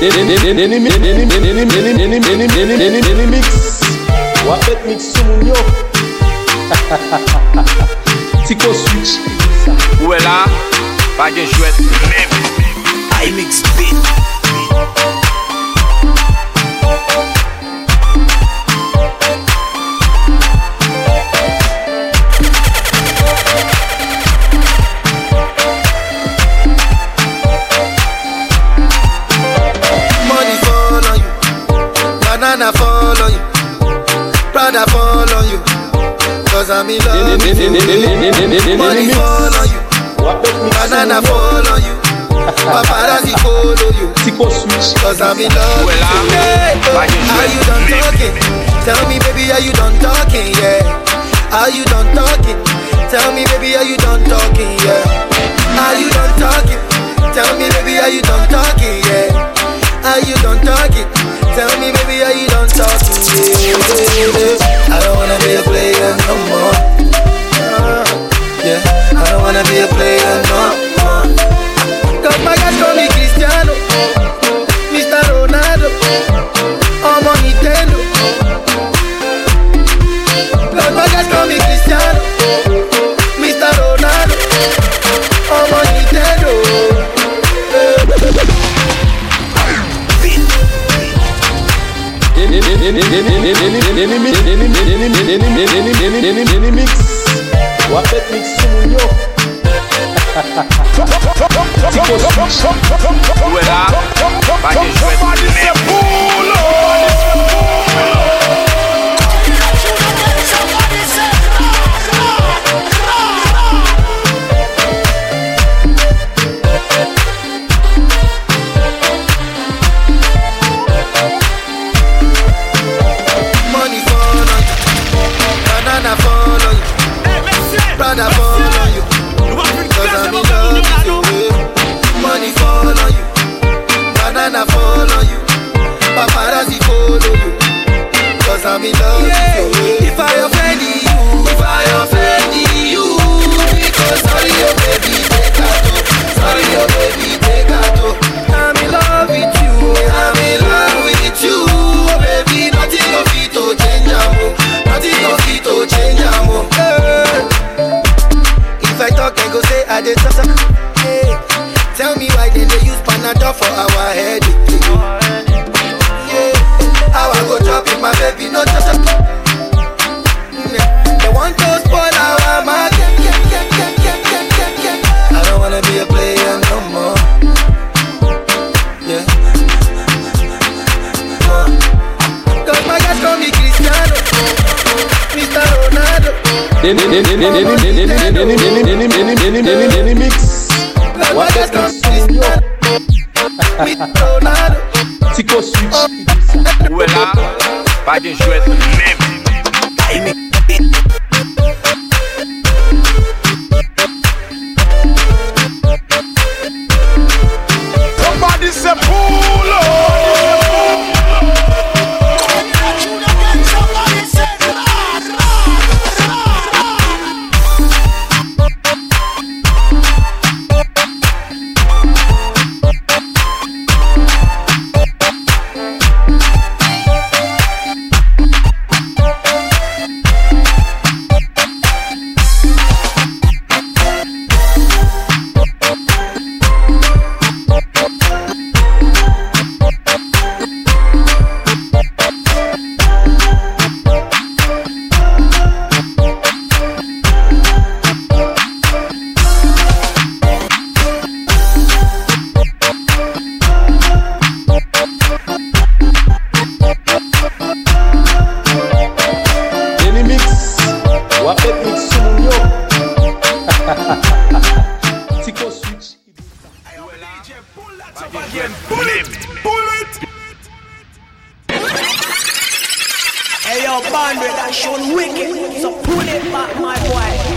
Deni mix Wapet mix sou moun yo Tiko switch Ou e la Pagin chouet Ay mix beat banana fall on you, Prada fall on you, cause I'm in love with you. Money fall on you, banana fall on you, paparazzi follow you, cause I'm in love with you. Hey, oh, are you done talking? Tell me, baby, are you done talking? Yeah. Are you done talking? Tell me, baby, are you done talking? Yeah. Are you done talking? Tell me, baby, are you done talking? Yeah. Are you done talking? Tell me, baby, are you done mix wapet mix la, pa gen jwet Money use Panadol for our headache. Yeah, how I go it, my baby, no talk. talk. They want to spoil our market. I don't wanna be a player no more. Yeah. Uh, Cause my guys call me Cristiano, Mr. Ronaldo. mix Cause my wapet guys call mix me sumunyo Cristiano, Tiko switch Ouwe la, pa gen jwet Mèm Hey yo, bandit, that's shit wicked. So pull it back, my boy.